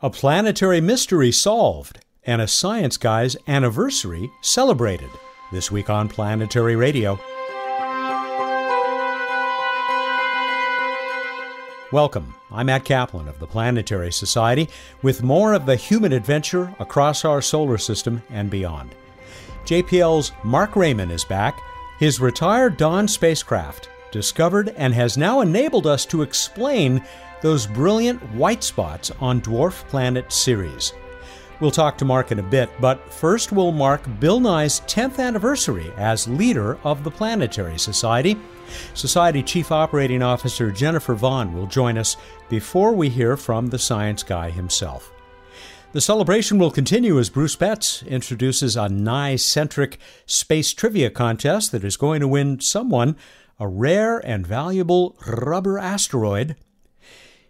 A planetary mystery solved and a science guy's anniversary celebrated. This week on Planetary Radio. Welcome. I'm Matt Kaplan of the Planetary Society with more of the human adventure across our solar system and beyond. JPL's Marc Rayman is back. His retired Dawn spacecraft discovered and has now enabled us to explain those brilliant white spots on dwarf planet Ceres. We'll talk to Marc in a bit, but first we'll mark Bill Nye's 10th anniversary as leader of the Planetary Society. Society Chief Operating Officer Jennifer Vaughn will join us before we hear from the science guy himself. The celebration will continue as Bruce Betts introduces a Nye centric space trivia contest that is going to win someone a rare and valuable rubber asteroid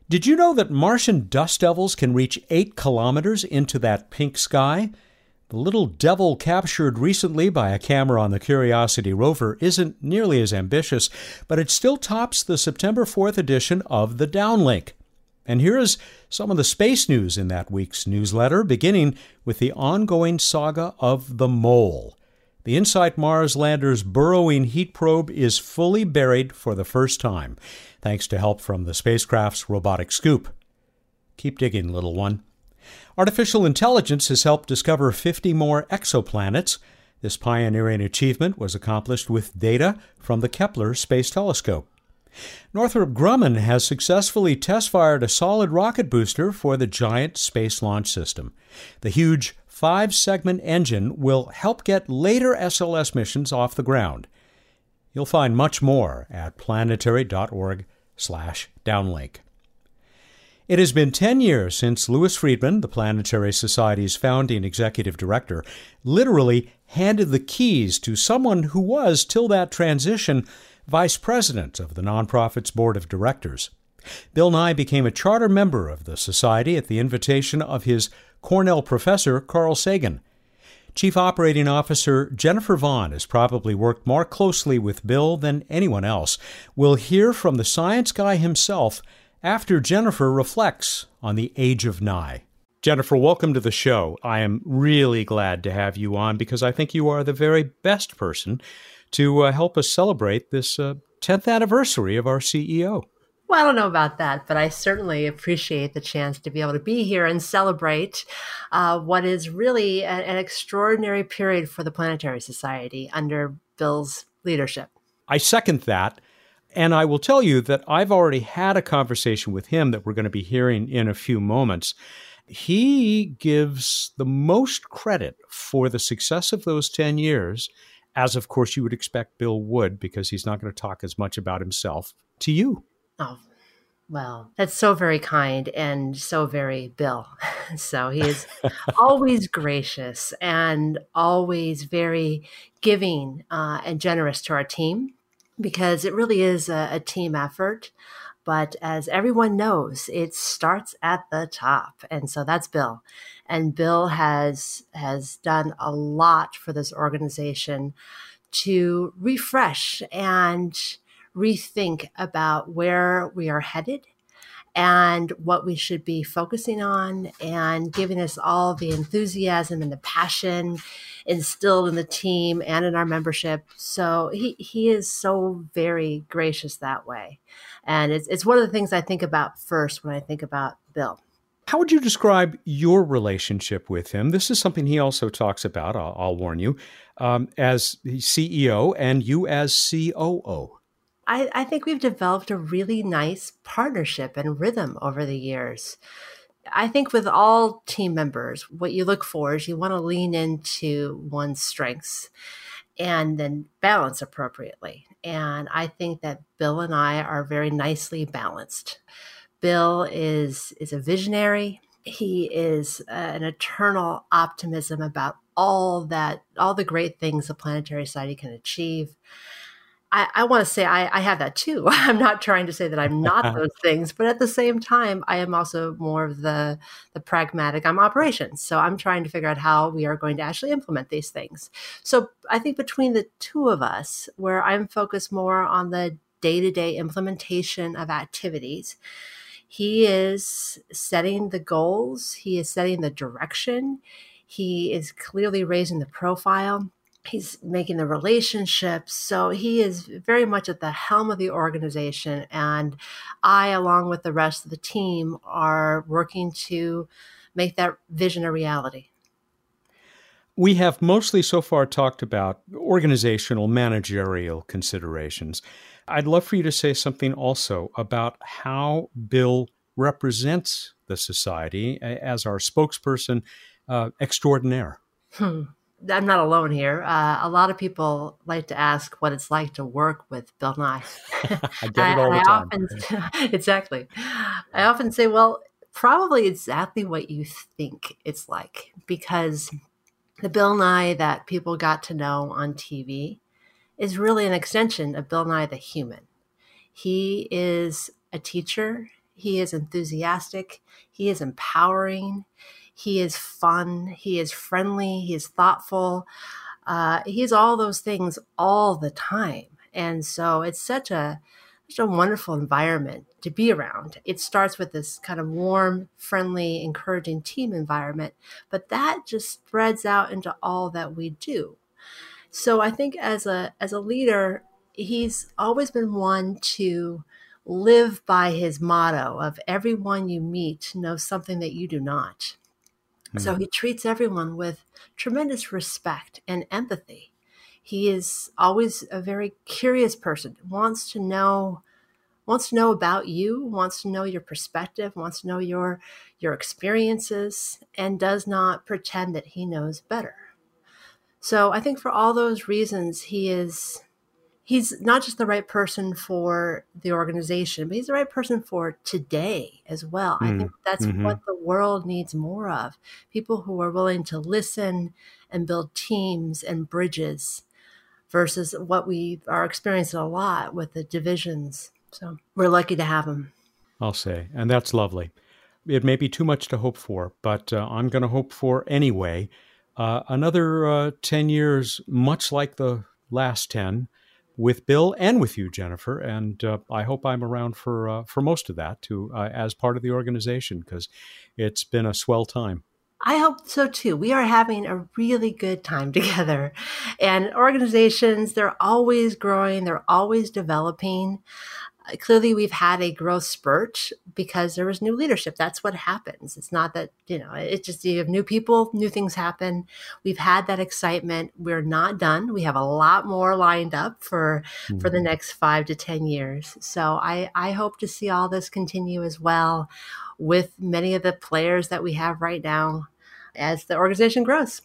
did you know that Martian dust devils can reach 8 kilometers into that pink sky? The little devil captured recently by a camera on the Curiosity rover isn't nearly as ambitious, but it still tops the September 4th edition of the Downlink. And here is some of the space news in that week's newsletter, beginning with the ongoing saga of the Mole. The InSight Mars lander's burrowing heat probe is fully buried for the first time, thanks to help from the spacecraft's robotic scoop. Keep digging, little one. Artificial intelligence has helped discover 50 more exoplanets. This pioneering achievement was accomplished with data from the Kepler Space Telescope. Northrop Grumman has successfully test fired a solid rocket booster for the Giant Space Launch System. The huge five segment engine will help get later SLS missions off the ground. You'll find much more at planetary.org/downlink. It has been 10 years since Louis Friedman, the Planetary Society's founding executive director, literally handed the keys to someone who was, till that transition, vice president of the nonprofit's board of directors. Bill Nye became a charter member of the Society at the invitation of his Cornell professor Carl Sagan. Chief Operating Officer Jennifer Vaughn has probably worked more closely with Bill than anyone else. We'll hear from the science guy himself after Jennifer reflects on the age of Nye. Jennifer, welcome to the show. I am really glad to have you on because I think you are the very best person to uh, help us celebrate this uh, 10th anniversary of our CEO. Well, I don't know about that, but I certainly appreciate the chance to be able to be here and celebrate uh, what is really a, an extraordinary period for the Planetary Society under Bill's leadership. I second that. And I will tell you that I've already had a conversation with him that we're going to be hearing in a few moments. He gives the most credit for the success of those 10 years, as of course you would expect Bill would, because he's not going to talk as much about himself to you. Oh, well, that's so very kind and so very Bill. so he is always gracious and always very giving uh, and generous to our team because it really is a, a team effort. But as everyone knows, it starts at the top, and so that's Bill. And Bill has has done a lot for this organization to refresh and rethink about where we are headed and what we should be focusing on and giving us all the enthusiasm and the passion instilled in the team and in our membership. So he, he is so very gracious that way. And it's, it's one of the things I think about first when I think about Bill. How would you describe your relationship with him? This is something he also talks about, I'll, I'll warn you, um, as CEO and you as COO. I, I think we've developed a really nice partnership and rhythm over the years. I think with all team members, what you look for is you want to lean into one's strengths and then balance appropriately. And I think that Bill and I are very nicely balanced. Bill is is a visionary. He is uh, an eternal optimism about all that all the great things the planetary society can achieve. I, I want to say I, I, have that too. I'm not trying to say that I'm not those things, but at the same time, I am also more of the the pragmatic. I'm operations, so I'm trying to figure out how we are going to actually implement these things. So I think between the two of us, where I'm focused more on the day to day implementation of activities, He is setting the goals, he is setting the direction, he is clearly raising the profile. He's making the relationships. So he is very much at the helm of the organization. And I, along with the rest of the team, are working to make that vision a reality. We have mostly so far talked about organizational, managerial considerations. I'd love for you to say something also about how Bill represents the society as our spokesperson uh, extraordinaire. Hmm. I'm not alone here. Uh, a lot of people like to ask what it's like to work with Bill Nye. I get it all the time. Often, exactly. I often say, well, probably exactly what you think it's like because the Bill Nye that people got to know on TV is really an extension of Bill Nye the human. He is a teacher, he is enthusiastic, he is empowering, he is fun, he is friendly, he is thoughtful. Uh, he's all those things all the time. And so it's such a such a wonderful environment to be around. It starts with this kind of warm, friendly, encouraging team environment, but that just spreads out into all that we do. So I think as a as a leader, he's always been one to live by his motto of everyone you meet knows something that you do not. So hmm. he treats everyone with tremendous respect and empathy. He is always a very curious person, wants to know wants to know about you, wants to know your perspective, wants to know your your experiences and does not pretend that he knows better. So I think for all those reasons, he is he's not just the right person for the organization, but he's the right person for today as well. Mm. I think that's mm-hmm. what the world needs more of. People who are willing to listen and build teams and bridges versus what we are experiencing a lot with the divisions. So we're lucky to have him. I'll say, and that's lovely. It may be too much to hope for, but uh, I'm going to hope for anyway uh, another uh, 10 years, much like the last 10, with Bill and with you, Jennifer. And uh, I hope I'm around for, uh, for most of that too, uh, as part of the organization, because it's been a swell time. I hope so too. We are having a really good time together. And organizations, they're always growing, they're always developing clearly we've had a growth spurt because there was new leadership. That's what happens. It's not that, you know, it's just you have new people, new things happen. We've had that excitement. We're not done. We have a lot more lined up for mm-hmm. for the mm-hmm. next five to ten years. So I, I hope to see all this continue as well with many of the players that we have right now as the organization grows.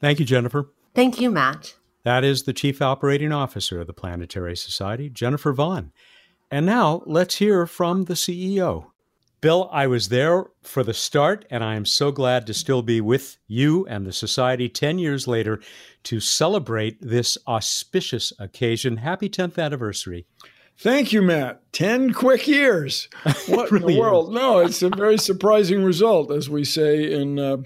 Thank you, Jennifer. Thank you, Matt. That is the Chief Operating Officer of the Planetary Society, Jennifer Vaughn. And now let's hear from the CEO. Bill, I was there for the start, and I am so glad to still be with you and the Society 10 years later to celebrate this auspicious occasion. Happy 10th anniversary. Thank you, Matt. 10 quick years. What really in the world? Is. No, it's a very surprising result, as we say in uh,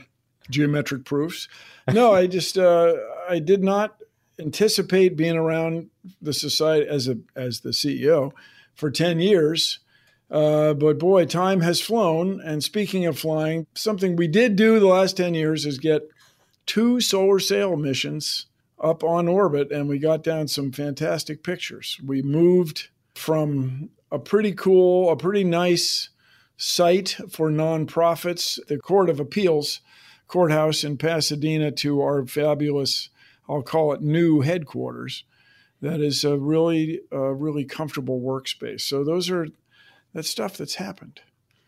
geometric proofs. No, I just, uh, I did not anticipate being around the society as a as the CEO for 10 years. Uh, but boy, time has flown. And speaking of flying, something we did do the last 10 years is get two solar sail missions up on orbit, and we got down some fantastic pictures. We moved from a pretty cool, a pretty nice site for nonprofits, the Court of Appeals courthouse in Pasadena, to our fabulous, I'll call it new headquarters that is a really, uh, really comfortable workspace. So those are that stuff that's happened.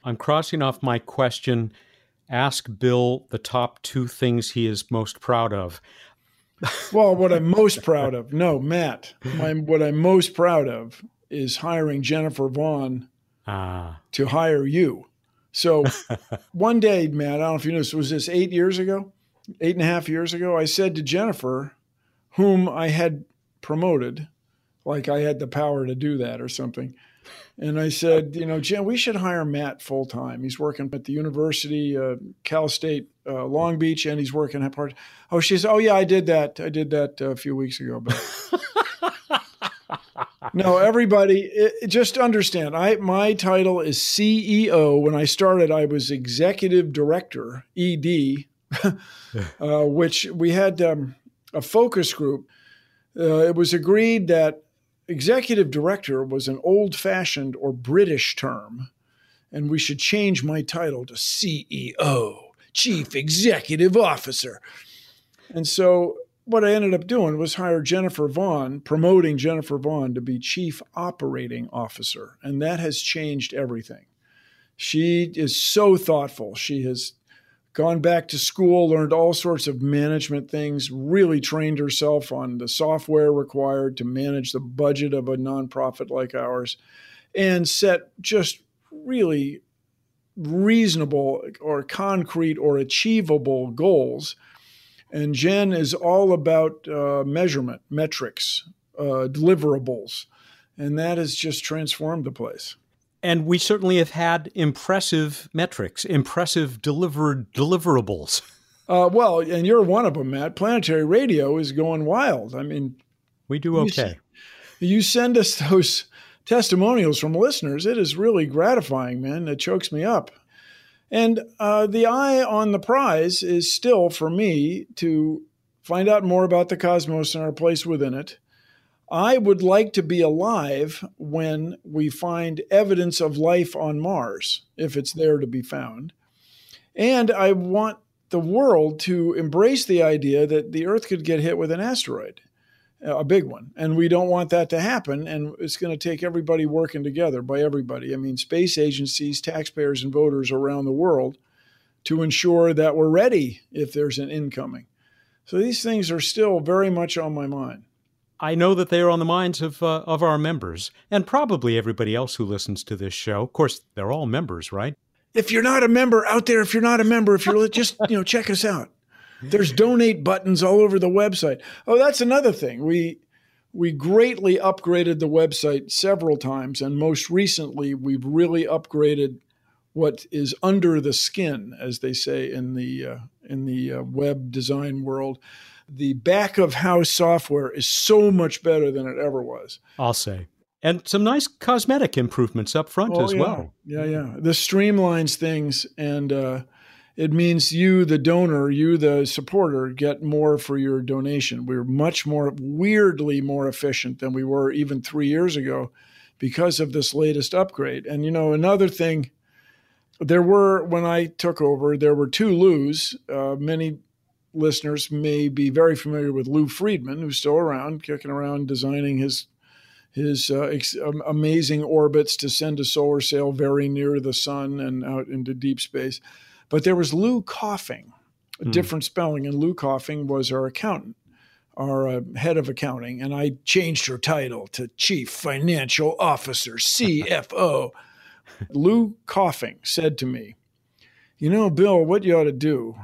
I'm crossing off my question. Ask Bill the top two things he is most proud of. well, what I'm most proud of, no, Matt, my, what I'm most proud of is hiring Jennifer Vaughn ah. to hire you. So one day, Matt, I don't know if you know this, was this eight years ago, eight and a half years ago? I said to Jennifer, whom I had promoted, like I had the power to do that or something. And I said, you know, Jen, we should hire Matt full time. He's working at the university, uh, Cal State uh, Long Beach, and he's working at part. Oh, she said, oh yeah, I did that. I did that uh, a few weeks ago. But no, everybody, it, just understand. I my title is CEO. When I started, I was executive director, ED, uh, which we had um, a focus group. Uh, it was agreed that executive director was an old-fashioned or British term, and we should change my title to CEO, Chief Executive Officer. And so what I ended up doing was hire Jennifer Vaughn, promoting Jennifer Vaughn to be chief operating officer. And that has changed everything. She is so thoughtful. She has gone back to school, learned all sorts of management things, really trained herself on the software required to manage the budget of a nonprofit like ours, and set just really reasonable or concrete or achievable goals and Jen is all about uh, measurement, metrics, uh, deliverables. And that has just transformed the place. And we certainly have had impressive metrics, impressive delivered deliverables. Uh, well, and you're one of them, Matt. Planetary Radio is going wild. I mean, we do okay. You, you send us those testimonials from listeners. It is really gratifying, man. It chokes me up. And uh, the eye on the prize is still for me to find out more about the cosmos and our place within it. I would like to be alive when we find evidence of life on Mars, if it's there to be found. And I want the world to embrace the idea that the Earth could get hit with an asteroid a big one. And we don't want that to happen. And it's going to take everybody working together by everybody. I mean, space agencies, taxpayers, and voters around the world to ensure that we're ready if there's an incoming. So these things are still very much on my mind. I know that they are on the minds of uh, of our members and probably everybody else who listens to this show. Of course, they're all members, right? If you're not a member out there, if you're not a member, if you're just you know check us out. There's donate buttons all over the website. Oh, that's another thing. We we greatly upgraded the website several times, and most recently, we've really upgraded what is under the skin, as they say in the uh, in the uh, web design world. The back of house software is so much better than it ever was. I'll say. And some nice cosmetic improvements up front oh, as yeah. well. Yeah, yeah. This streamlines things and uh, it means you, the donor, you, the supporter, get more for your donation. We're much more, weirdly more efficient than we were even three years ago because of this latest upgrade. And, you know, another thing, there were, when I took over, there were two Lou's. Uh, many listeners may be very familiar with Lou Friedman, who's still around, kicking around, designing his his uh, ex- amazing orbits to send a solar sail very near the sun and out into deep space. But there was Lu Coffing, a mm. different spelling, and Lu Coffing was our accountant, our uh, head of accounting, and I changed her title to Chief Financial Officer, CFO. Lu Coffing said to me, You know, Bill, what you ought to do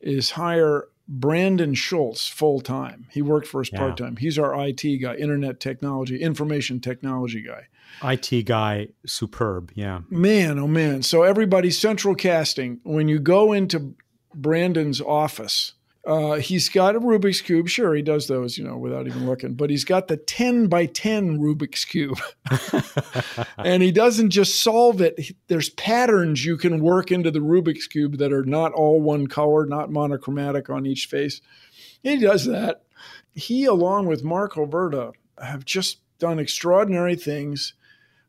is hire Brandon Schultz full time. He worked for us yeah. part time. He's our IT guy, internet technology, information technology guy. IT guy, superb. Yeah. Man, oh man. So, everybody, central casting, when you go into Brandon's office, uh, he's got a Rubik's Cube. Sure, he does those, you know, without even looking, but he's got the 10 by 10 Rubik's Cube. and he doesn't just solve it, there's patterns you can work into the Rubik's Cube that are not all one color, not monochromatic on each face. He does that. He, along with Mark Alverda, have just done extraordinary things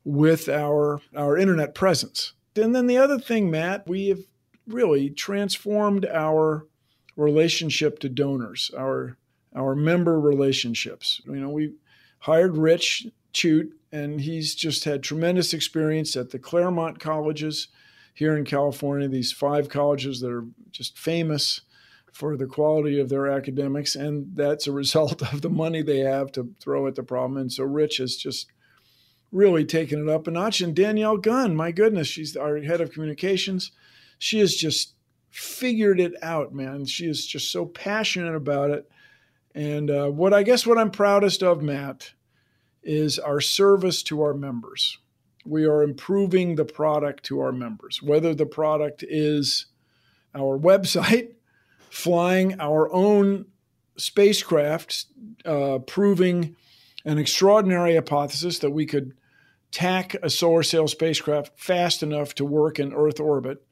with our our internet presence. And then the other thing, Matt, we have really transformed our relationship to donors, our our member relationships. You know, we hired Rich Chute, and he's just had tremendous experience at the Claremont colleges here in California. These five colleges that are just famous for the quality of their academics, and that's a result of the money they have to throw at the problem. And so Rich has just really taken it up a notch. And Danielle Gunn, my goodness, she's our head of communications. She is just figured it out, man. She is just so passionate about it. And uh, what I guess what I'm proudest of, Matt, is our service to our members. We are improving the product to our members, whether the product is our website, flying our own spacecraft, uh, proving an extraordinary hypothesis that we could tack a solar sail spacecraft fast enough to work in Earth orbit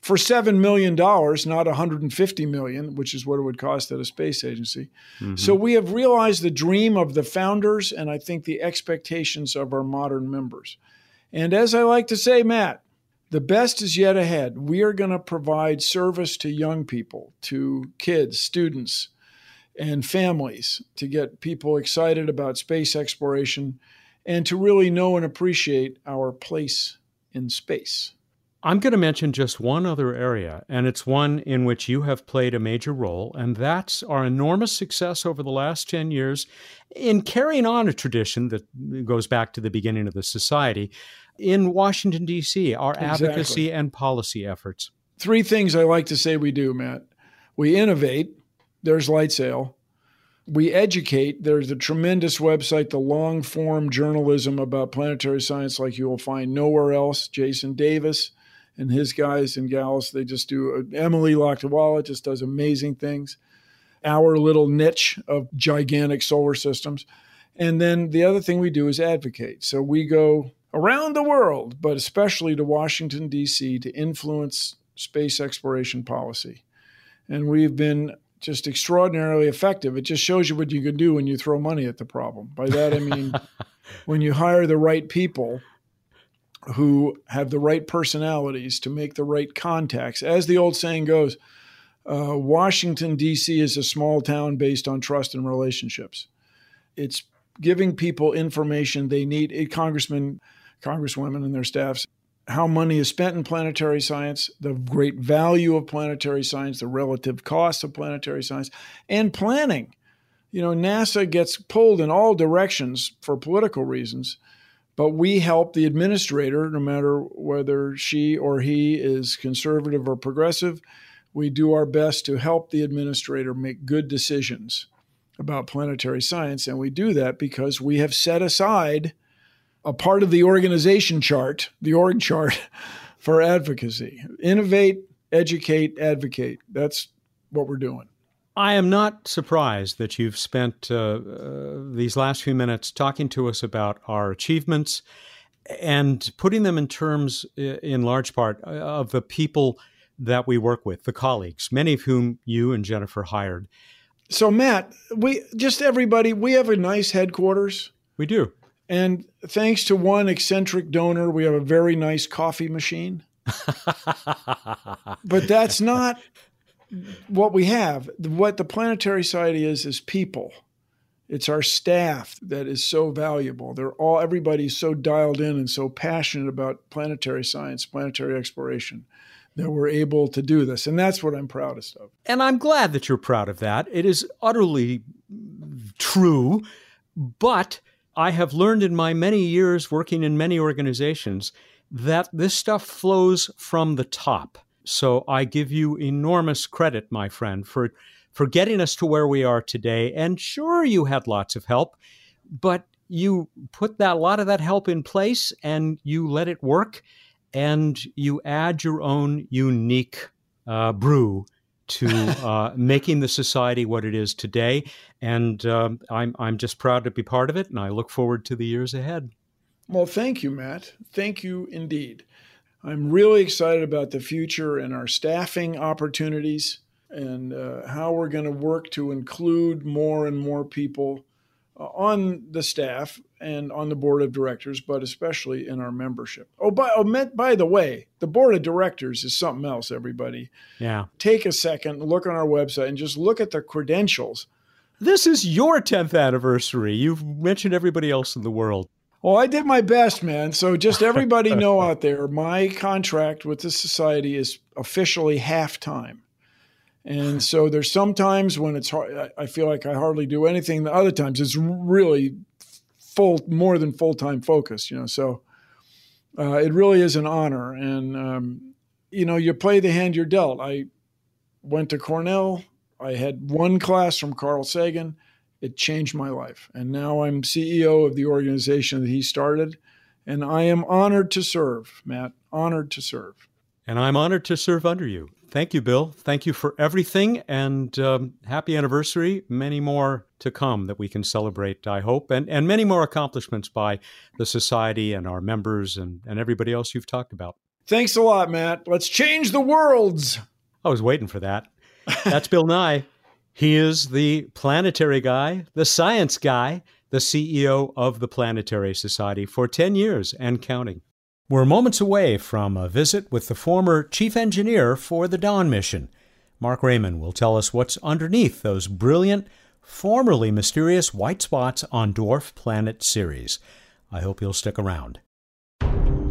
for $7 million, not 150 million, which is what it would cost at a space agency. Mm-hmm. So we have realized the dream of the founders and I think the expectations of our modern members. And as I like to say, Matt, the best is yet ahead. We are going to provide service to young people, to kids, students, and families to get people excited about space exploration and to really know and appreciate our place in space. I'm going to mention just one other area, and it's one in which you have played a major role, and that's our enormous success over the last 10 years in carrying on a tradition that goes back to the beginning of the society in Washington, D.C., our exactly. advocacy and policy efforts. Three things I like to say we do, Matt. We innovate, there's LightSail we educate. There's a tremendous website, the long form journalism about planetary science, like you will find nowhere else. Jason Davis and his guys and gals, they just do. Uh, Emily Lakdawalla just does amazing things. Our little niche of gigantic solar systems. And then the other thing we do is advocate. So we go around the world, but especially to Washington, D.C., to influence space exploration policy. And we've been just extraordinarily effective. It just shows you what you can do when you throw money at the problem. By that I mean when you hire the right people who have the right personalities to make the right contacts. As the old saying goes, uh, Washington, D.C. is a small town based on trust and relationships. It's giving people information they need. It, congressmen, congresswomen, and their staffs how money is spent in planetary science, the great value of planetary science, the relative cost of planetary science, and planning. You know, NASA gets pulled in all directions for political reasons, but we help the administrator, no matter whether she or he is conservative or progressive. We do our best to help the administrator make good decisions about planetary science. And we do that because we have set aside a part of the organization chart, the org chart for advocacy. Innovate, educate, advocate. That's what we're doing. I am not surprised that you've spent uh, uh, these last few minutes talking to us about our achievements and putting them in terms, uh, in large part, uh, of the people that we work with, the colleagues, many of whom you and Jennifer hired. So, Matt, we just everybody, we have a nice headquarters. We do. And thanks to one eccentric donor, we have a very nice coffee machine. but that's not Mm-hmm. what we have. What the Planetary Society is is people. It's our staff that is so valuable. They're all everybody's so dialed in and so passionate about planetary science, planetary exploration that we're able to do this. And that's what I'm proudest of. And I'm glad that you're proud of that. It is utterly true, but I have learned in my many years working in many organizations that this stuff flows from the top. So I give you enormous credit, my friend, for for getting us to where we are today. And sure, you had lots of help, but you put that a lot of that help in place and you let it work, and you add your own unique uh, brew to uh, making the society what it is today. And um, I'm, I'm just proud to be part of it, and I look forward to the years ahead. Well, thank you, Matt. Thank you indeed. I'm really excited about the future and our staffing opportunities and uh, how we're going to work to include more and more people uh, on the staff and on the board of directors, but especially in our membership. Oh, by, oh, by the way, the board of directors is something else, everybody. Yeah. Take a second, look on our website, and just look at the credentials. This is your 10th anniversary. You've mentioned everybody else in the world. Well, I did my best, man. So just everybody know out there, my contract with the society is officially half time. And so there's sometimes when it's hard, I feel like I hardly do anything. The other times it's really full, more than full time focus, you know. So uh, it really is an honor. And, um, you know, you play the hand you're dealt. I went to Cornell. I had one class from Carl Sagan. It changed my life. And now I'm CEO of the organization that he started. And I am honored to serve, Matt, honored to serve. And I'm honored to serve under you. Thank you, Bill. Thank you for everything and um, happy anniversary. Many more to come that we can celebrate, I hope, and, and many more accomplishments by the Society and our members and, and everybody else you've talked about. Thanks a lot, Matt. Let's change the worlds. I was waiting for that. That's Bill Nye. He is the planetary guy, the science guy, the CEO of the Planetary Society for 10 years and counting. We're moments away from a visit with the former chief engineer for the Dawn mission. Marc Rayman will tell us what's underneath those brilliant, formerly mysterious white spots on dwarf planet Ceres. I hope you'll stick around.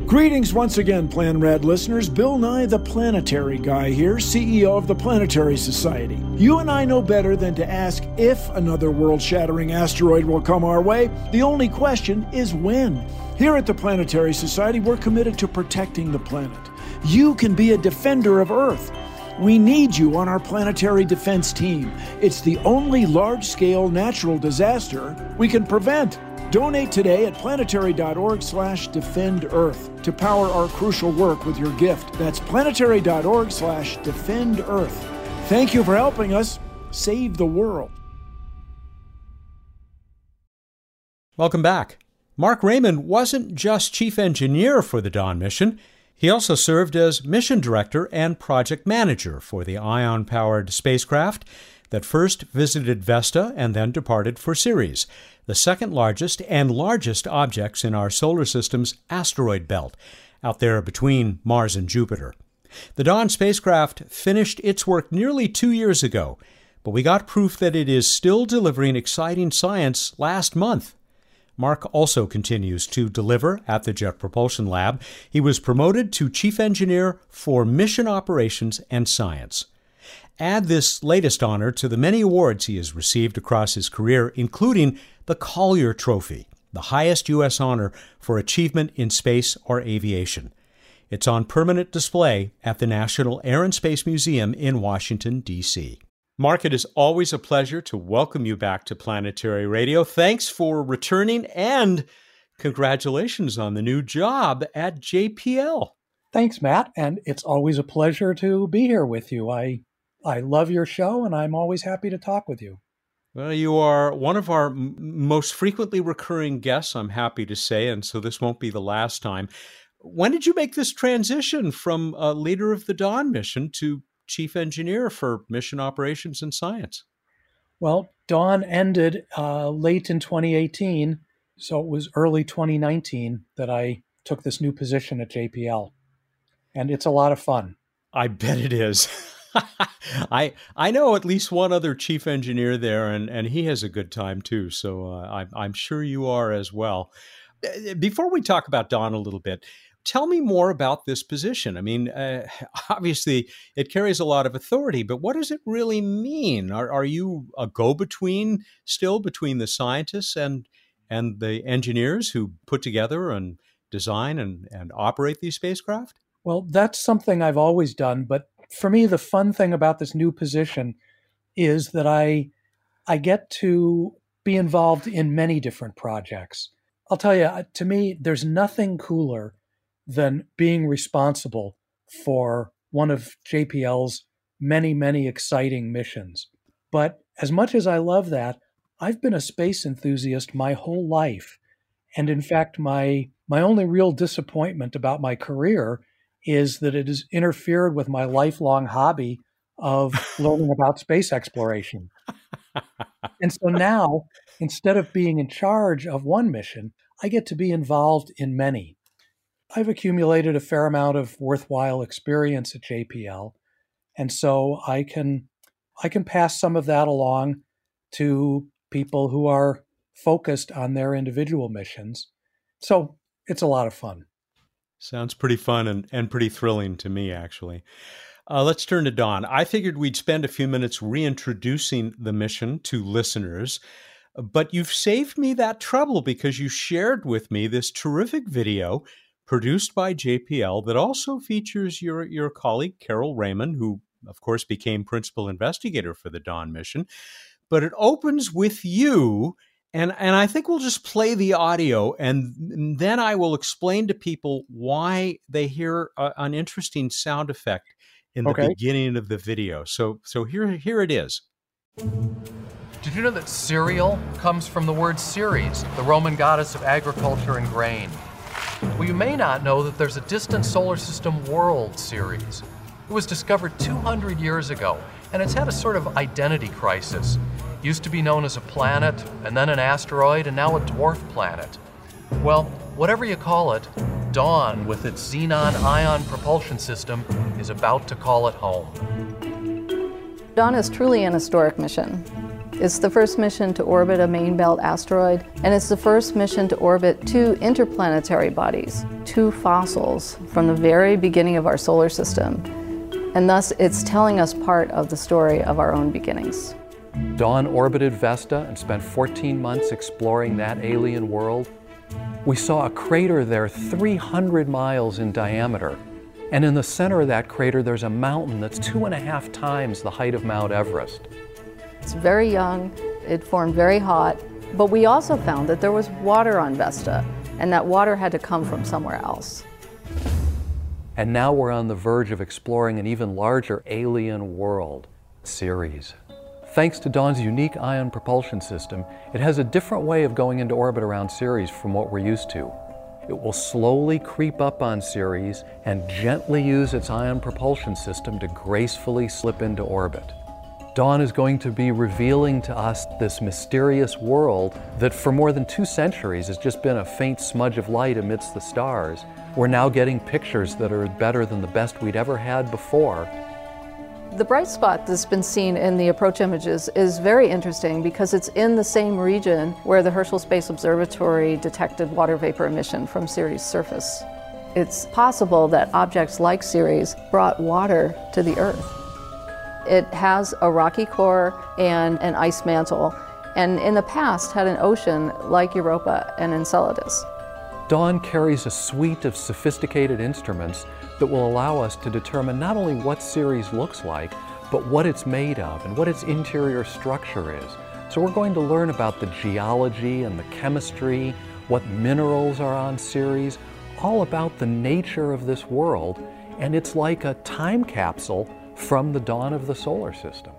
Greetings once again, Plan Rad listeners. Bill Nye, the planetary guy here, CEO of the Planetary Society. You and I know better than to ask if another world shattering asteroid will come our way. The only question is when. Here at the Planetary Society, we're committed to protecting the planet. You can be a defender of Earth. We need you on our planetary defense team. It's the only large scale natural disaster we can prevent. Donate today at planetary.org slash defend Earth to power our crucial work with your gift. That's planetary.org slash defend Earth. Thank you for helping us save the world. Welcome back. Marc Rayman wasn't just chief engineer for the Dawn mission. He also served as mission director and project manager for the ion powered spacecraft that first visited Vesta and then departed for Ceres the second largest and largest objects in our solar system's asteroid belt, out there between Mars and Jupiter. The Dawn spacecraft finished its work nearly two years ago, but we got proof that it is still delivering exciting science last month. Marc also continues to deliver at the Jet Propulsion Lab. He was promoted to Chief Engineer for Mission Operations and Science. Add this latest honor to the many awards he has received across his career, including the Collier Trophy, the highest U.S. honor for achievement in space or aviation. It's on permanent display at the National Air and Space Museum in Washington, D.C. Mark, it is always a pleasure to welcome you back to Planetary Radio. Thanks for returning and congratulations on the new job at JPL. Thanks, Matt, and it's always a pleasure to be here with you. I I love your show and I'm always happy to talk with you. Well, you are one of our m- most frequently recurring guests, I'm happy to say, and so this won't be the last time. When did you make this transition from a leader of the Dawn mission to chief engineer for mission operations and science? Well, Dawn ended uh, late in 2018, so it was early 2019 that I took this new position at JPL. And it's a lot of fun. I bet it is. I I know at least one other chief engineer there, and, and he has a good time too. So uh, I'm I'm sure you are as well. Uh, before we talk about Dawn a little bit, tell me more about this position. I mean, uh, obviously it carries a lot of authority, but what does it really mean? Are are you a go between still between the scientists and and the engineers who put together and design and, and operate these spacecraft? Well, that's something I've always done, but for me, the fun thing about this new position is that I I get to be involved in many different projects. I'll tell you, to me, there's nothing cooler than being responsible for one of JPL's many, many exciting missions. But as much as I love that, I've been a space enthusiast my whole life. And in fact, my my only real disappointment about my career is that it has interfered with my lifelong hobby of learning about space exploration. and so now, instead of being in charge of one mission, I get to be involved in many. I've accumulated a fair amount of worthwhile experience at JPL, and so I can I can pass some of that along to people who are focused on their individual missions. So it's a lot of fun. Sounds pretty fun and, and pretty thrilling to me, actually. Uh, let's turn to Dawn. I figured we'd spend a few minutes reintroducing the mission to listeners, but you've saved me that trouble because you shared with me this terrific video produced by JPL that also features your, your colleague, Carol Raymond, who, of course, became principal investigator for the Dawn mission. But it opens with you and and I think we'll just play the audio, and then I will explain to people why they hear a, an interesting sound effect in the Okay. beginning of the video. So so here here it is. Did you know that cereal comes from the word Ceres, the Roman goddess of agriculture and grain? Well, you may not know that there's a distant solar system world Ceres. It was discovered 200 years ago, and it's had a sort of identity crisis. Used to be known as a planet, and then an asteroid, and now a dwarf planet. Well, whatever you call it, Dawn, with its xenon ion propulsion system, is about to call it home. Dawn is truly an historic mission. It's the first mission to orbit a main belt asteroid, and it's the first mission to orbit two interplanetary bodies, two fossils from the very beginning of our solar system. And thus, it's telling us part of the story of our own beginnings. Dawn orbited Vesta and spent 14 months exploring that alien world. We saw a crater there 300 miles in diameter. And in the center of that crater, there's a mountain that's two and a half times the height of Mount Everest. It's very young, it formed very hot, but we also found that there was water on Vesta, and that water had to come from somewhere else. And now we're on the verge of exploring an even larger alien world, Ceres. Thanks to Dawn's unique ion propulsion system, it has a different way of going into orbit around Ceres from what we're used to. It will slowly creep up on Ceres and gently use its ion propulsion system to gracefully slip into orbit. Dawn is going to be revealing to us this mysterious world that for more than two centuries has just been a faint smudge of light amidst the stars. We're now getting pictures that are better than the best we'd ever had before. The bright spot that's been seen in the approach images is very interesting because it's in the same region where the Herschel Space Observatory detected water vapor emission from Ceres' surface. It's possible that objects like Ceres brought water to the Earth. It has a rocky core and an ice mantle, and in the past had an ocean like Europa and Enceladus. Dawn carries a suite of sophisticated instruments that will allow us to determine not only what Ceres looks like, but what it's made of and what its interior structure is. So we're going to learn about the geology and the chemistry, what minerals are on Ceres, all about the nature of this world, and it's like a time capsule from the dawn of the solar system.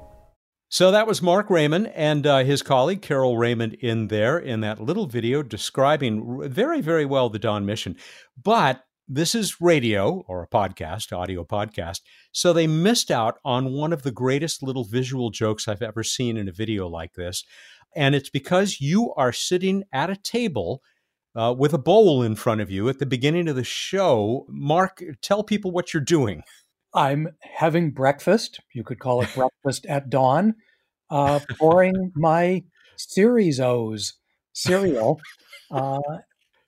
So that was Marc Rayman and uh, his colleague Carol Raymond in there in that little video describing very, very well the Dawn mission. But this is radio or a podcast, audio podcast. So they missed out on one of the greatest little visual jokes I've ever seen in a video like this. And it's because you are sitting at a table uh, with a bowl in front of you at the beginning of the show. Marc, tell people what you're doing. I'm having breakfast. You could call it breakfast at dawn. Uh, pouring my Ceres O's cereal, uh,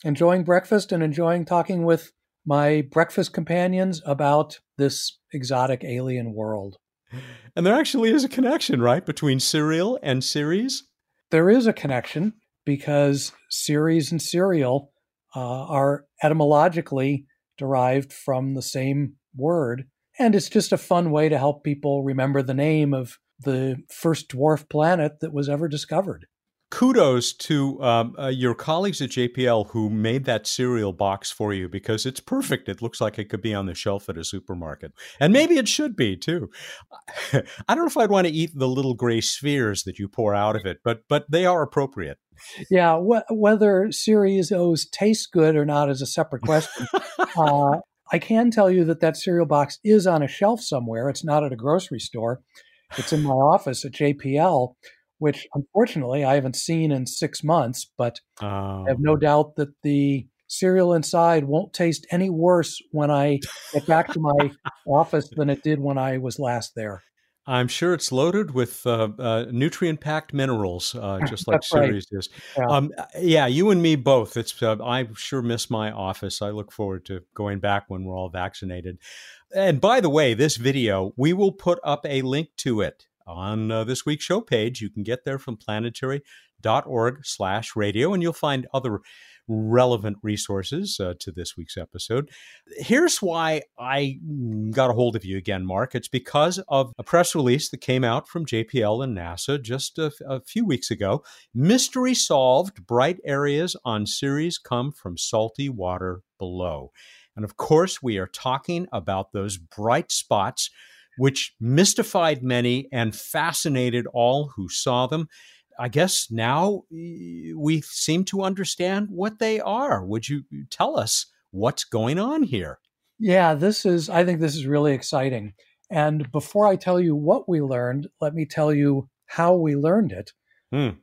enjoying breakfast and enjoying talking with my breakfast companions about this exotic alien world. And there actually is a connection, right, between cereal and Ceres? There is a connection because Ceres and cereal uh, are etymologically derived from the same word. And it's just a fun way to help people remember the name of the first dwarf planet that was ever discovered. Kudos to um, uh, your colleagues at JPL who made that cereal box for you because it's perfect. It looks like it could be on the shelf at a supermarket. And maybe it should be too. I don't know if I'd want to eat the little gray spheres that you pour out of it, but but they are appropriate. Yeah, wh- whether Ceres O's taste good or not is a separate question. uh, I can tell you that that cereal box is on a shelf somewhere. It's not at a grocery store. It's in my office at JPL, which unfortunately I haven't seen in six months, but Oh. I have no oh. doubt that the cereal inside won't taste any worse when I get back to my office than it did when I was last there. I'm sure it's loaded with uh, uh, nutrient-packed minerals, uh, just like That's right. Is. Yeah. Um, yeah, you and me both. It's uh, I sure miss my office. I look forward to going back when we're all vaccinated. And by the way, this video we will put up a link to it on uh, this week's show page. You can get there from planetary.org/radio, and you'll find other relevant resources uh, to this week's episode. Here's why I got a hold of you again, Marc. It's because of a press release that came out from JPL and NASA just a, a few weeks ago. Mystery solved bright areas on Ceres come from salty water below. And of course, we are talking about those bright spots which mystified many and fascinated all who saw them. I guess now we seem to understand what they are. Would you tell us what's going on here? Yeah, this is, I think this is really exciting. And before I tell you what we learned, let me tell you how we learned it. Hmm.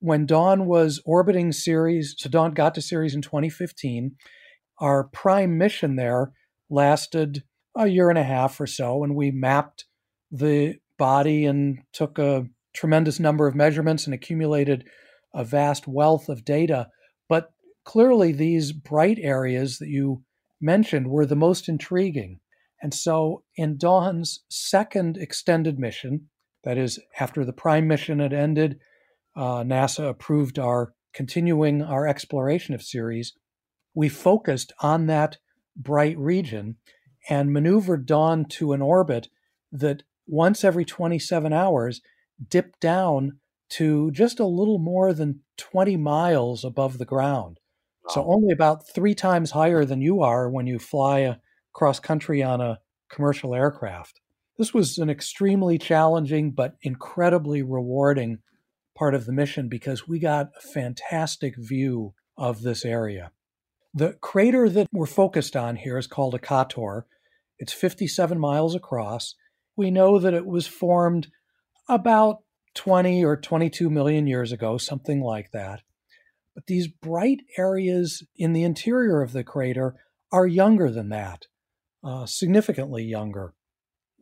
When Dawn was orbiting Ceres, so Dawn got to Ceres in 2015, our prime mission there lasted a year and a half or so, and we mapped the body and took a tremendous number of measurements and accumulated a vast wealth of data. But clearly, these bright areas that you mentioned were the most intriguing. And so, in Dawn's second extended mission, that is, after the prime mission had ended, uh, NASA approved our continuing our exploration of Ceres. We focused on that bright region and maneuvered Dawn to an orbit that once every 27 hours dipped down to just a little more than 20 miles above the ground. So only about three times higher than you are when you fly across country on a commercial aircraft. This was an extremely challenging but incredibly rewarding part of the mission because we got a fantastic view of this area. The crater that we're focused on here is called Occator. It's 57 miles across. We know that it was formed about 20 or 22 million years ago, something like that. But these bright areas in the interior of the crater are younger than that, uh, significantly younger.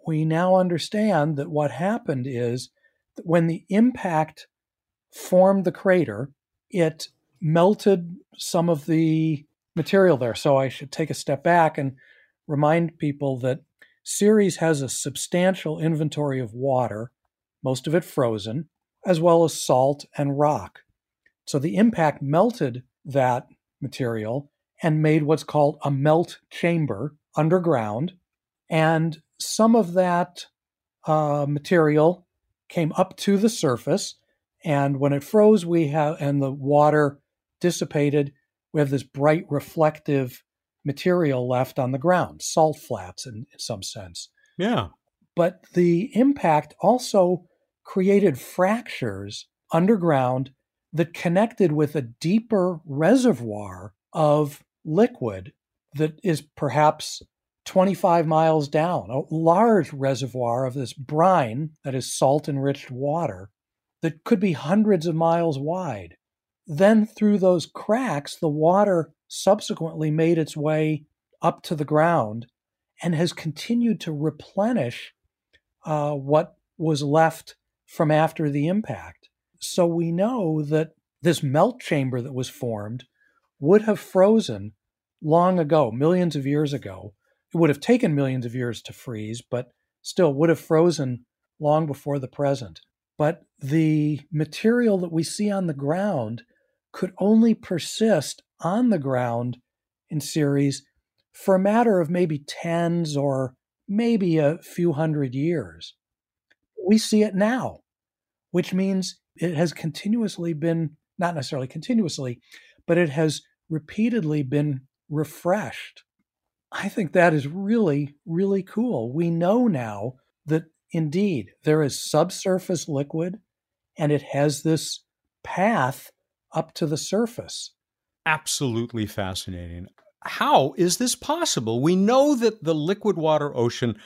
We now understand that what happened is that when the impact formed the crater, it melted some of the material there. So I should take a step back and remind people that Ceres has a substantial inventory of water, most of it frozen, as well as salt and rock. So the impact melted that material and made what's called a melt chamber underground. And some of that uh, material came up to the surface. And when it froze, we have, and the water dissipated, we have this bright reflective material left on the ground, salt flats in, in some sense. Yeah. But the impact also created fractures underground that connected with a deeper reservoir of liquid that is perhaps 25 miles down, a large reservoir of this brine that is salt enriched water that could be hundreds of miles wide. Then, through those cracks, the water subsequently made its way up to the ground and has continued to replenish uh, what was left from after the impact. So we know that this melt chamber that was formed would have frozen long ago, millions of years ago. It would have taken millions of years to freeze, but still would have frozen long before the present. But the material that we see on the ground could only persist on the ground in Ceres for a matter of maybe tens or maybe a few hundred years. We see it now, which means it has continuously been, not necessarily continuously, but it has repeatedly been refreshed. I think that is really, really cool. We know now that indeed there is subsurface liquid and it has this path up to the surface. Absolutely fascinating. How is this possible? We know that the liquid water ocean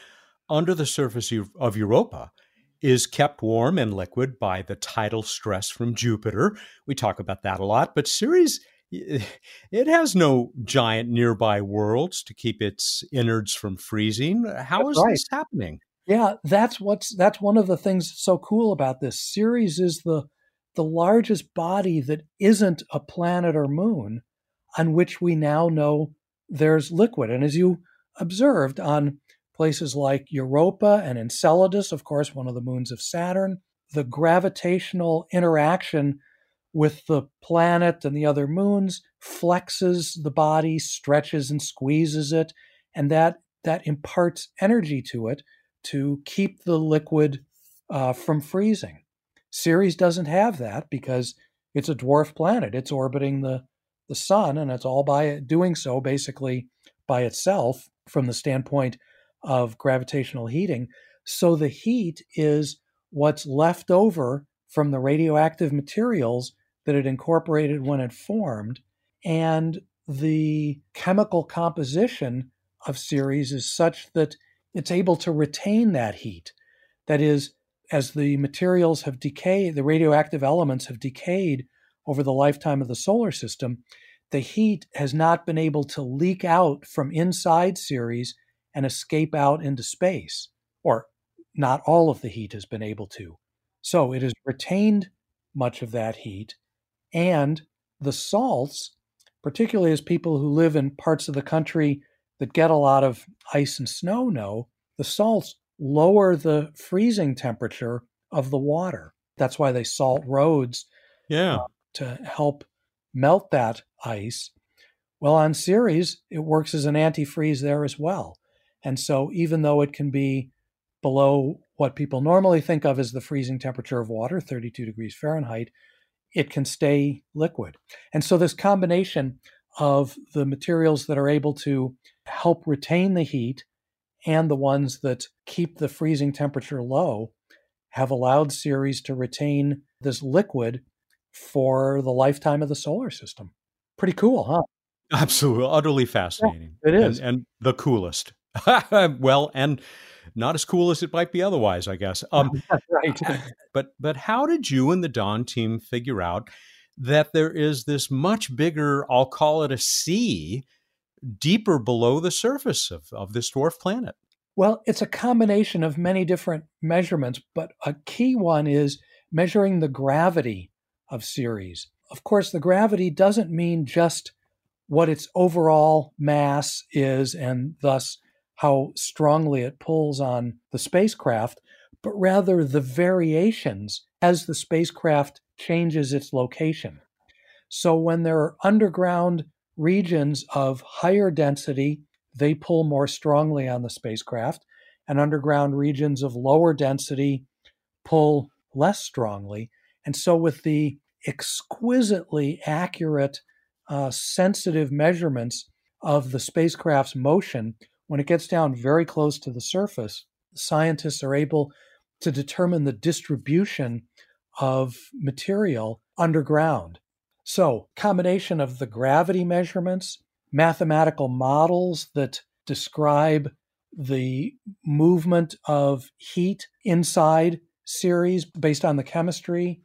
under the surface of Europa is kept warm and liquid by the tidal stress from Jupiter. We talk about that a lot, but Ceres it has no giant nearby worlds to keep its innards from freezing. How that's is right. this happening? Yeah, that's what's that's one of the things so cool about this. Ceres is the the largest body that isn't a planet or moon on which we now know there's liquid. And as you observed on places like Europa and Enceladus, of course, one of the moons of Saturn. The gravitational interaction with the planet and the other moons flexes the body, stretches and squeezes it, and that that imparts energy to it to keep the liquid uh, from freezing. Ceres doesn't have that because it's a dwarf planet. It's orbiting the the sun, and it's all by doing so basically by itself from the standpoint of gravitational heating. So the heat is what's left over from the radioactive materials that it incorporated when it formed. And the chemical composition of Ceres is such that it's able to retain that heat. That is, as the materials have decayed, the radioactive elements have decayed over the lifetime of the solar system, the heat has not been able to leak out from inside Ceres and escape out into space, or not all of the heat has been able to. So it has retained much of that heat, and the salts, particularly as people who live in parts of the country that get a lot of ice and snow know, the salts lower the freezing temperature of the water. That's why they salt roads. Yeah. Uh, to help melt that ice. Well, on Ceres, it works as an antifreeze there as well. And so, even though it can be below what people normally think of as the freezing temperature of water, 32 degrees Fahrenheit, it can stay liquid. And so, this combination of the materials that are able to help retain the heat and the ones that keep the freezing temperature low have allowed Ceres to retain this liquid for the lifetime of the solar system. Pretty cool, huh? Absolutely, utterly fascinating. Yeah, it is. And, and the coolest. well, and not as cool as it might be otherwise, I guess. Um, right. But but how did you and the Dawn team figure out that there is this much bigger, I'll call it a sea, deeper below the surface of, of this dwarf planet? Well, it's a combination of many different measurements, but a key one is measuring the gravity of Ceres. Of course, the gravity doesn't mean just what its overall mass is and thus how strongly it pulls on the spacecraft, but rather the variations as the spacecraft changes its location. So when there are underground regions of higher density, they pull more strongly on the spacecraft, and underground regions of lower density pull less strongly. And so, with the exquisitely accurate, uh, sensitive measurements of the spacecraft's motion, when it gets down very close to the surface, scientists are able to determine the distribution of material underground. So, combination of the gravity measurements, mathematical models that describe the movement of heat inside Ceres based on the chemistry,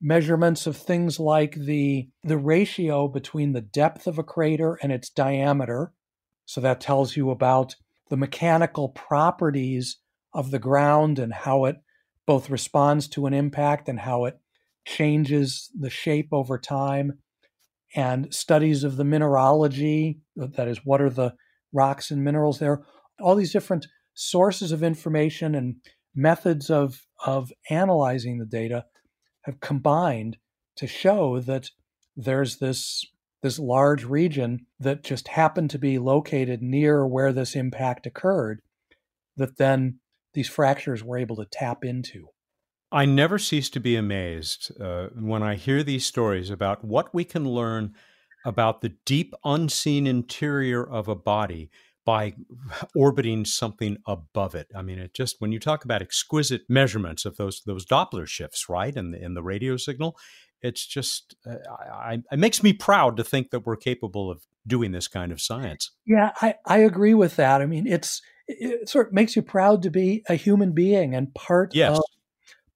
measurements of things like the the ratio between the depth of a crater and its diameter. So that tells you about the mechanical properties of the ground and how it both responds to an impact and how it changes the shape over time, and studies of the mineralogy that is, what are the rocks and minerals there, all these different sources of information and methods of, of analyzing the data have combined to show that there's this this large region that just happened to be located near where this impact occurred that then these fractures were able to tap into. I never cease to be amazed uh, when I hear these stories about what we can learn about the deep, unseen interior of a body by orbiting something above it. I mean, it just when you talk about exquisite measurements of those those Doppler shifts, right, in the in the radio signal, it's just uh, I, it makes me proud to think that we're capable of doing this kind of science. Yeah, I I agree with that. I mean, it's it sort of makes you proud to be a human being and part yes. of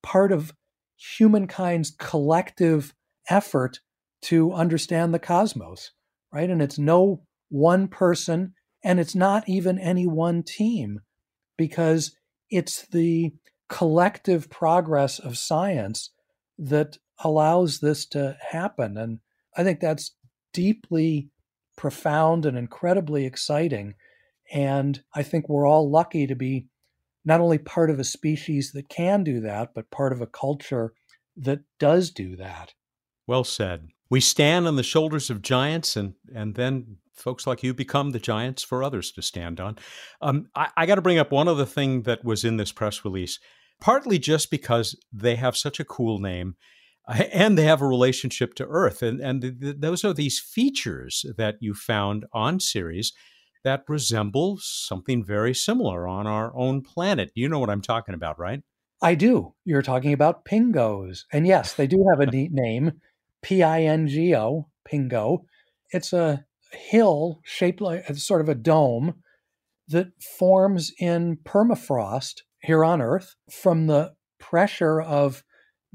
part of humankind's collective effort to understand the cosmos, right? And it's no one person and it's not even any one team because it's the collective progress of science that allows this to happen. And I think that's deeply profound and incredibly exciting. And I think we're all lucky to be not only part of a species that can do that, but part of a culture that does do that. Well said. We stand on the shoulders of giants, and and then folks like you become the giants for others to stand on. Um, I, I got to bring up one other thing that was in this press release, partly just because they have such a cool name. And they have a relationship to Earth, and and the, the, those are these features that you found on Ceres that resemble something very similar on our own planet. You know what I'm talking about, right? I do. You're talking about pingos. And yes, they do have a neat name P I N G O, Pingo. It's a hill shaped like uh, sort of a dome that forms in permafrost here on Earth from the pressure of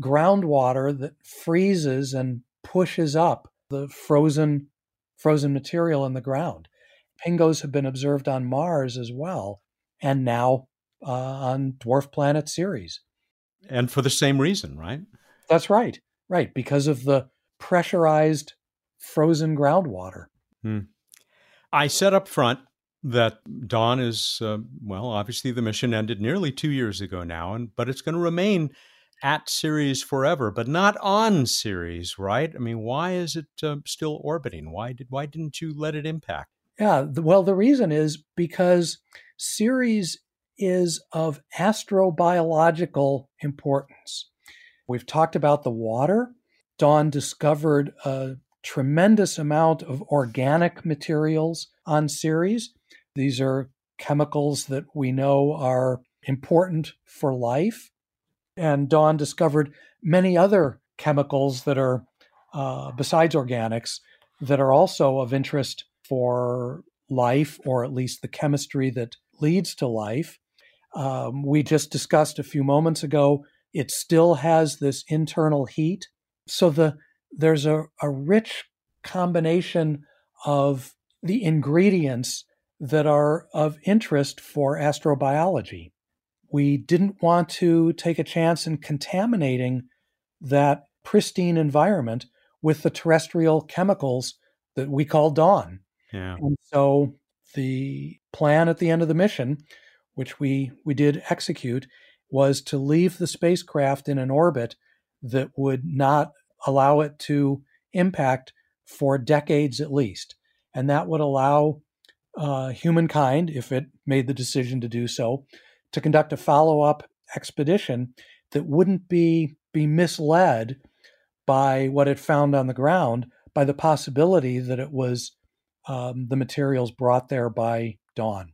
groundwater that freezes and pushes up the frozen frozen material in the ground. Pingos have been observed on Mars as well, and now uh, on dwarf planet Ceres. And for the same reason, right? That's right. Right. Because of the pressurized frozen groundwater. Hmm. I said up front that Dawn is, uh, well, obviously the mission ended nearly two years ago now, and but it's going to remain at Ceres forever, but not on Ceres, right? I mean, why is it uh, still orbiting? Why did why didn't you let it impact? Yeah, well, the reason is because Ceres is of astrobiological importance. We've talked about the water. Dawn discovered a tremendous amount of organic materials on Ceres. These are chemicals that we know are important for life. And Dawn discovered many other chemicals that are, uh, besides organics, that are also of interest for life, or at least the chemistry that leads to life. Um, we just discussed a few moments ago, it still has this internal heat. So the there's a, a rich combination of the ingredients that are of interest for astrobiology. We didn't want to take a chance in contaminating that pristine environment with the terrestrial chemicals that we call dawn. Yeah. And so the plan at the end of the mission, which we, we did execute, was to leave the spacecraft in an orbit that would not allow it to impact for decades at least. And that would allow uh, humankind, if it made the decision to do so, to conduct a follow up expedition that wouldn't be, be misled by what it found on the ground, by the possibility that it was um, the materials brought there by Dawn.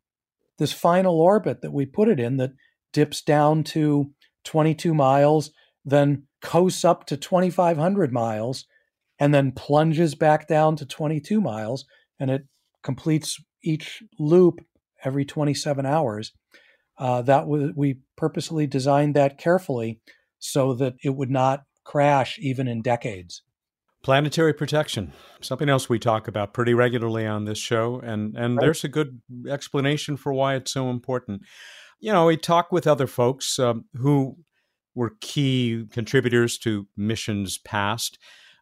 This final orbit that we put it in that dips down to 22 miles, then coasts up to 2,500 miles, and then plunges back down to 22 miles, and it completes each loop every 27 hours. Uh, that was we purposely designed that carefully so that it would not crash even in decades. Planetary protection, something else we talk about pretty regularly on this show, and and right. there's a good explanation for why it's so important. You know, we talk with other folks um, who were key contributors to missions past.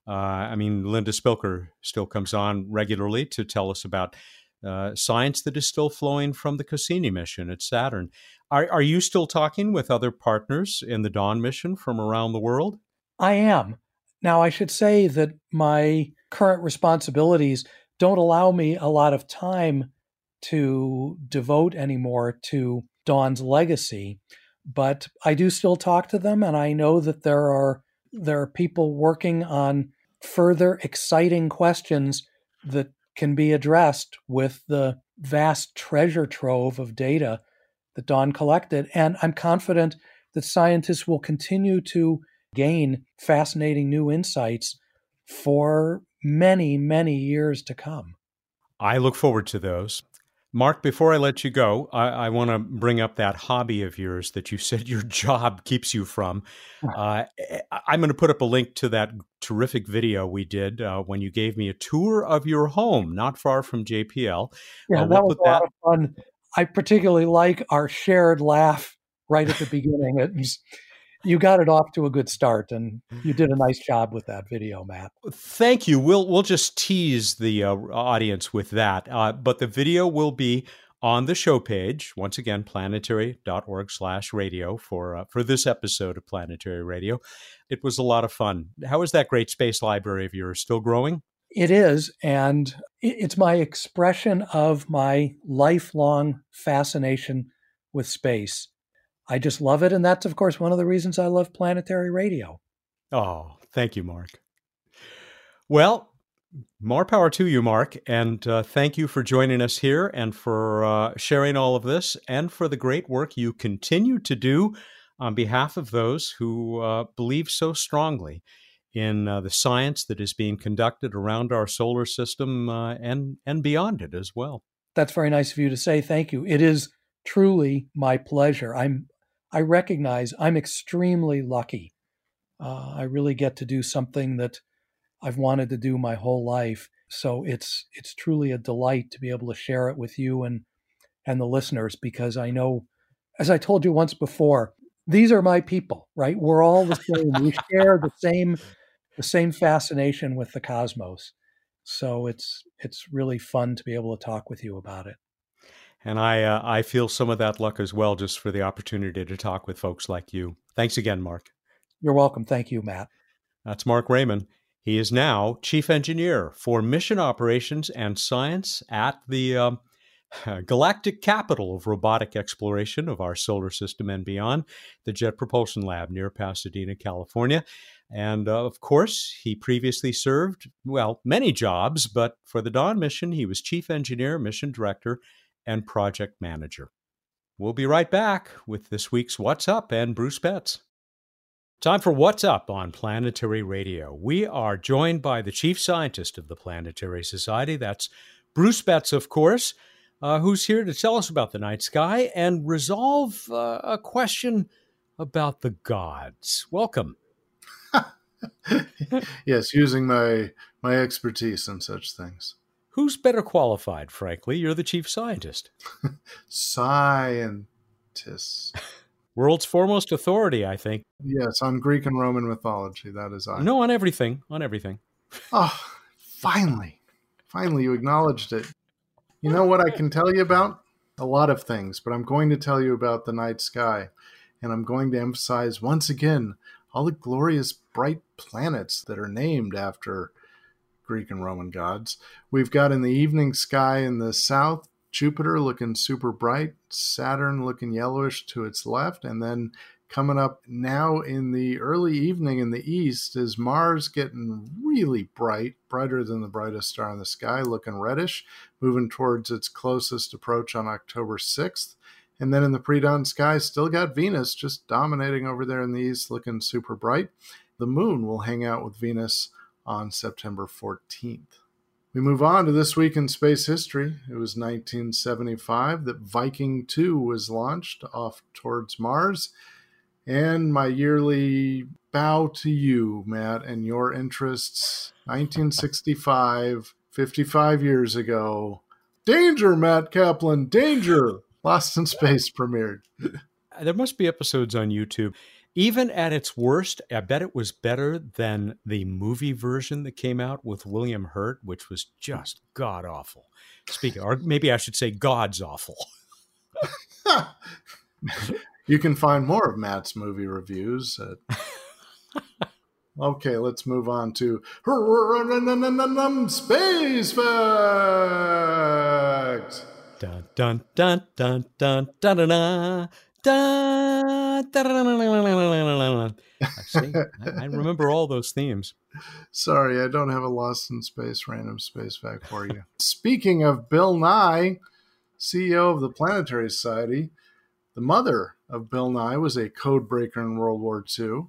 Uh, I mean, Linda Spilker still comes on regularly to tell us about uh, science that is still flowing from the Cassini mission at Saturn. Are, are you still talking with other partners in the Dawn mission from around the world? I am. Now, I should say that my current responsibilities don't allow me a lot of time to devote anymore to Dawn's legacy, but I do still talk to them, and I know that there are there are people working on further exciting questions that can be addressed with the vast treasure trove of data that Dawn collected. And I'm confident that scientists will continue to gain fascinating new insights for many, many years to come. I look forward to those. Marc, before I let you go, I, I want to bring up that hobby of yours that you said your job keeps you from. Uh, I'm going to put up a link to that terrific video we did uh, when you gave me a tour of your home, not far from JPL. Yeah, uh, we'll that was a that... lot of fun. I particularly like our shared laugh right at the beginning. It was, you got it off to a good start, and you did a nice job with that video, Matt. Thank you. We'll we'll just tease the uh, audience with that, uh, but the video will be on the show page once again planetary.org slash radio for uh, for this episode of Planetary Radio. It was a lot of fun. How is that great space library of yours still growing? It is, and it's my expression of my lifelong fascination with space. I just love it. And that's, of course, one of the reasons I love planetary radio. Oh, thank you, Marc. Well, More power to you, Marc. And uh, thank you for joining us here and for uh, sharing all of this and for the great work you continue to do on behalf of those who uh, believe so strongly in uh, the science that is being conducted around our solar system uh, and, and beyond it as well. That's very nice of you to say. Thank you. It is truly my pleasure. I'm I recognize I'm extremely lucky. Uh, I really get to do something that I've wanted to do my whole life. So it's it's truly a delight to be able to share it with you and and the listeners because I know, as I told you once before, these are my people, right? We're all the same. we share the same the same fascination with the cosmos. So it's it's really fun to be able to talk with you about it. And I uh, I feel some of that luck as well, just for the opportunity to talk with folks like you. Thanks again, Marc. You're welcome. Thank you, Matt. That's Marc Rayman. He is now chief engineer for mission operations and science at the um, galactic capital of robotic exploration of our solar system and beyond, the Jet Propulsion Lab near Pasadena, California. And uh, of course, he previously served, well, many jobs, but for the Dawn mission, he was chief engineer, mission director, and project manager. We'll be right back with this week's What's Up and Bruce Betts. Time for What's Up on Planetary Radio. We are joined by the chief scientist of the Planetary Society. That's Bruce Betts, of course, uh, who's here to tell us about the night sky and resolve uh, a question about the gods. Welcome. yes, using my my expertise in such things. Who's better qualified, frankly? You're the chief scientist. Scientist. World's foremost authority, I think. Yes, on Greek and Roman mythology. That is I. No, on everything. On everything. oh, finally. Finally, you acknowledged it. You know what I can tell you about? A lot of things, but I'm going to tell you about the night sky. And I'm going to emphasize once again all the glorious bright planets that are named after Greek and Roman gods. We've got in the evening sky in the south, Jupiter looking super bright, Saturn looking yellowish to its left, and then coming up now in the early evening in the east is Mars getting really bright, brighter than the brightest star in the sky, looking reddish, moving towards its closest approach on October 6th. And then in the pre dawn sky, still got Venus just dominating over there in the east, looking super bright. The moon will hang out with Venus on September 14th. We move on to this week in space history. It was 1975 that Viking 2 was launched off towards Mars. And my yearly bow to you, Matt, and your interests. 1965, 55 years ago. Danger, Matt Kaplan, danger! Lost in Space premiered. There must be episodes on YouTube even at its worst, I bet it was better than the movie version that came out with William Hurt, which was just god awful. Speaking, or maybe I should say, God's awful. you can find more of Matt's movie reviews. At... okay, let's move on to space facts. Dun dun dun dun dun dun dun. I, I remember all those themes. Sorry, I don't have a Lost in Space random space fact for you. Speaking of Bill Nye, CEO of the Planetary Society, the mother of Bill Nye was a code breaker in World War II.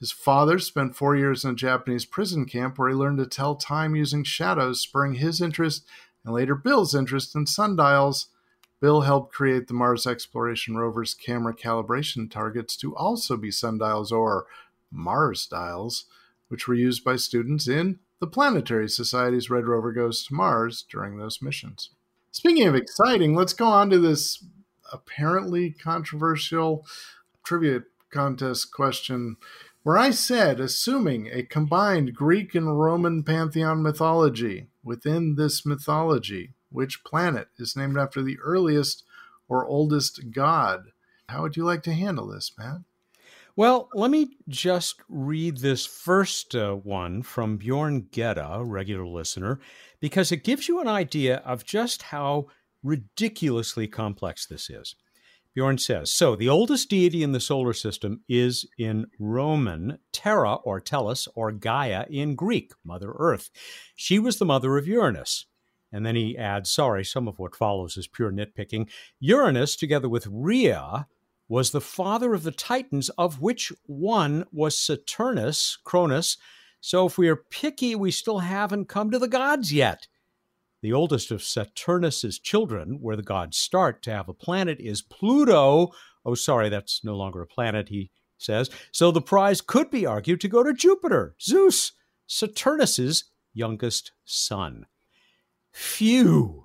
His father spent four years in a Japanese prison camp where he learned to tell time using shadows, spurring his interest and later Bill's interest in sundials Bill helped create the Mars exploration rover's camera calibration targets to also be sundials or Mars dials, which were used by students in the Planetary Society's Red Rover Goes to Mars during those missions. Speaking of exciting, let's go on to this apparently controversial trivia contest question where I said, assuming a combined Greek and Roman pantheon mythology, within this mythology, which planet is named after the earliest or oldest god? How would you like to handle this, Matt? Well, let me just read this first uh, one from Bjorn Gedda, regular listener, because it gives you an idea of just how ridiculously complex this is. Bjorn says So, the oldest deity in the solar system is in Roman Terra or Tellus or Gaia in Greek, Mother Earth. She was the mother of Uranus. And then he adds, sorry, some of what follows is pure nitpicking. Uranus, together with Rhea, was the father of the Titans, of which one was Saturnus, Cronus. So if we are picky, we still haven't come to the gods yet. The oldest of Saturnus's children, where the gods start to have a planet, is Pluto. Oh, sorry, that's no longer a planet, he says. So the prize could be argued to go to Jupiter, Zeus, Saturnus's youngest son. Phew.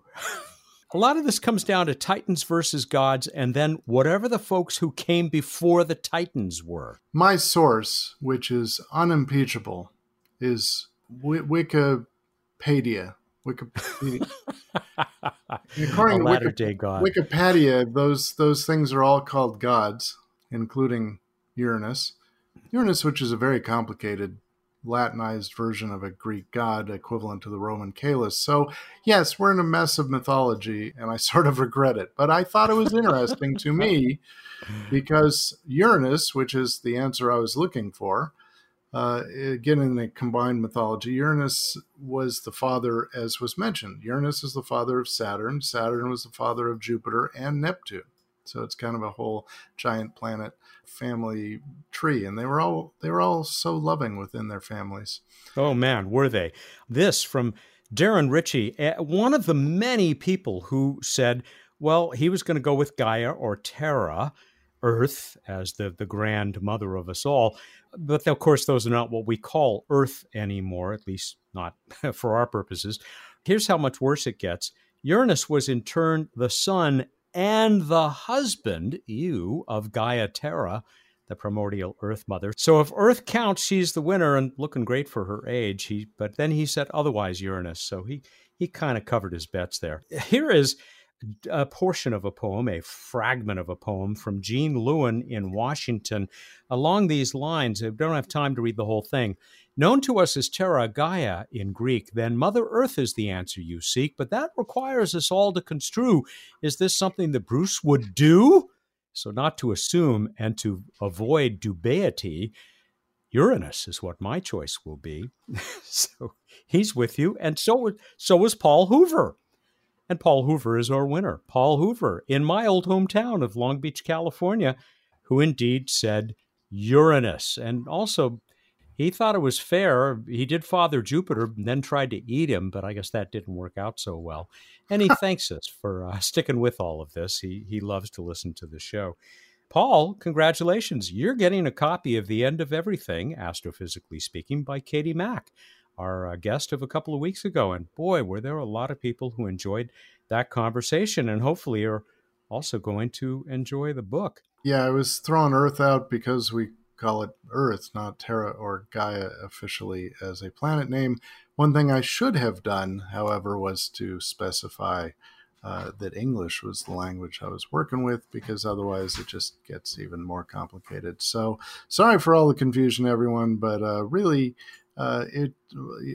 a lot of this comes down to Titans versus gods, and then whatever the folks who came before the Titans were. My source, which is unimpeachable, is w- Wikipedia. Wikipedia. According to Wiki- God. Wikipedia, those those things are all called gods, including Uranus. Uranus, which is a very complicated Latinized version of a Greek god equivalent to the Roman Caelus. So, yes, we're in a mess of mythology, and I sort of regret it. But I thought it was interesting to me because Uranus, which is the answer I was looking for, uh, again in the combined mythology, Uranus was the father, as was mentioned. Uranus is the father of Saturn. Saturn was the father of Jupiter and Neptune. So it's kind of a whole giant planet family tree, and they were all they were all so loving within their families. Oh man, were they? This from Darren Ritchie, eh, one of the many people who said, well, he was going to go with Gaia or Terra, Earth, as the, the grand mother of us all. But of course, those are not what we call Earth anymore, at least not for our purposes. Here's how much worse it gets Uranus was in turn the sun and the husband, you, of Gaia Terra, the primordial Earth Mother. So if Earth counts, she's the winner and looking great for her age. He, but then he said otherwise, Uranus. So he he kind of covered his bets there. Here is a portion of a poem, a fragment of a poem from Jean Lewin in Washington. Along these lines, I don't have time to read the whole thing. Known to us as Terra Gaia in Greek, then Mother Earth is the answer you seek, but that requires us all to construe. Is this something that Bruce would do? So, not to assume and to avoid dubiety, Uranus is what my choice will be. so he's with you, and so so was Paul Hoover. And Paul Hoover is our winner. Paul Hoover in my old hometown of Long Beach, California, who indeed said Uranus. And also, he thought it was fair. He did father Jupiter and then tried to eat him, but I guess that didn't work out so well. And he thanks us for uh, sticking with all of this. He, he loves to listen to the show. Paul, congratulations. You're getting a copy of The End of Everything, Astrophysically Speaking, by Katie Mack our uh, guest of a couple of weeks ago. And boy, were there a lot of people who enjoyed that conversation and hopefully are also going to enjoy the book. Yeah, I was throwing Earth out because we call it Earth, not Terra or Gaia officially as a planet name. One thing I should have done, however, was to specify uh, that English was the language I was working with because otherwise it just gets even more complicated. So sorry for all the confusion, everyone, but uh, really uh, it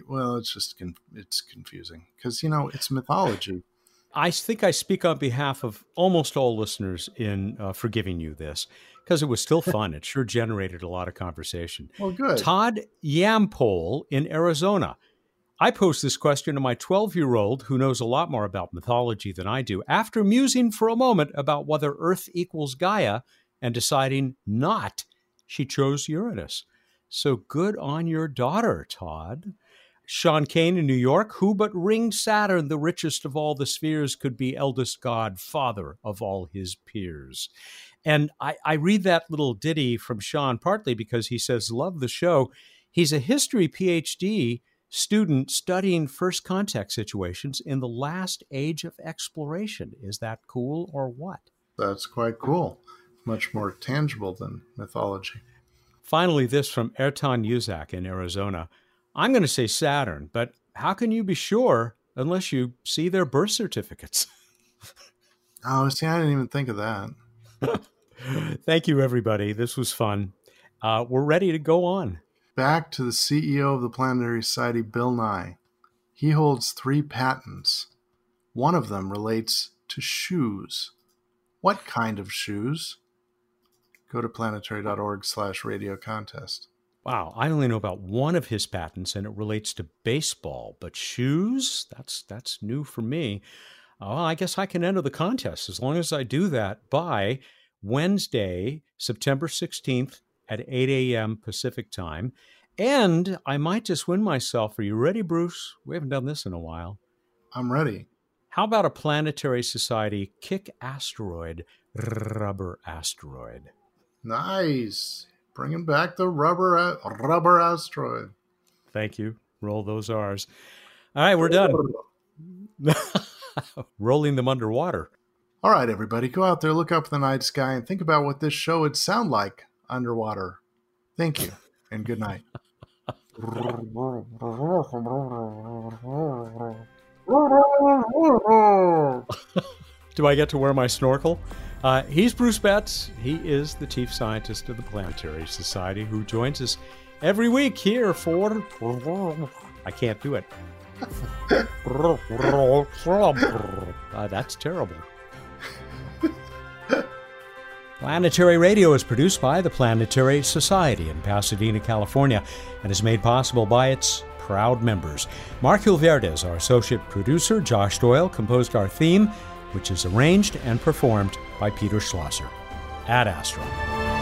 well, it's just con- it's confusing because you know it's mythology. I think I speak on behalf of almost all listeners in uh, forgiving you this because it was still fun. it sure generated a lot of conversation. Well, good. Todd Yampole in Arizona. I posed this question to my 12 year old, who knows a lot more about mythology than I do, after musing for a moment about whether Earth equals Gaia and deciding not. She chose Uranus. So good on your daughter, Todd. Sean Kane in New York, who but ringed Saturn, the richest of all the spheres, could be eldest god, father of all his peers. And I, I read that little ditty from Sean partly because he says, Love the show. He's a history PhD student studying first contact situations in the last age of exploration. Is that cool or what? That's quite cool. Much more tangible than mythology. Finally, this from Ertan Yuzak in Arizona. I'm going to say Saturn, but how can you be sure unless you see their birth certificates? oh, see, I didn't even think of that. Thank you, everybody. This was fun. Uh, we're ready to go on. Back to the CEO of the Planetary Society, Bill Nye. He holds three patents. One of them relates to shoes. What kind of shoes? Go to planetary.org slash radio contest. Wow, I only know about one of his patents, and it relates to baseball. But shoes, that's that's new for me. Oh, I guess I can enter the contest as long as I do that by Wednesday, September 16th at 8 a.m. Pacific time. And I might just win myself. Are you ready, Bruce? We haven't done this in a while. I'm ready. How about a planetary society kick asteroid, rubber asteroid? Nice. Bringing back the rubber rubber asteroid. Thank you. Roll those R's. All right, we're done. Rolling them underwater. All right, everybody, go out there, look up the night sky, and think about what this show would sound like underwater. Thank you, and good night. Do I get to wear my snorkel? Uh, he's Bruce Betts. He is the chief scientist of the Planetary Society who joins us every week here for. I can't do it. uh, that's terrible. Planetary Radio is produced by the Planetary Society in Pasadena, California, and is made possible by its proud members. Mark Hilverda is our associate producer. Josh Doyle composed our theme, which is arranged and performed by Peter Schlosser. Ad Astra.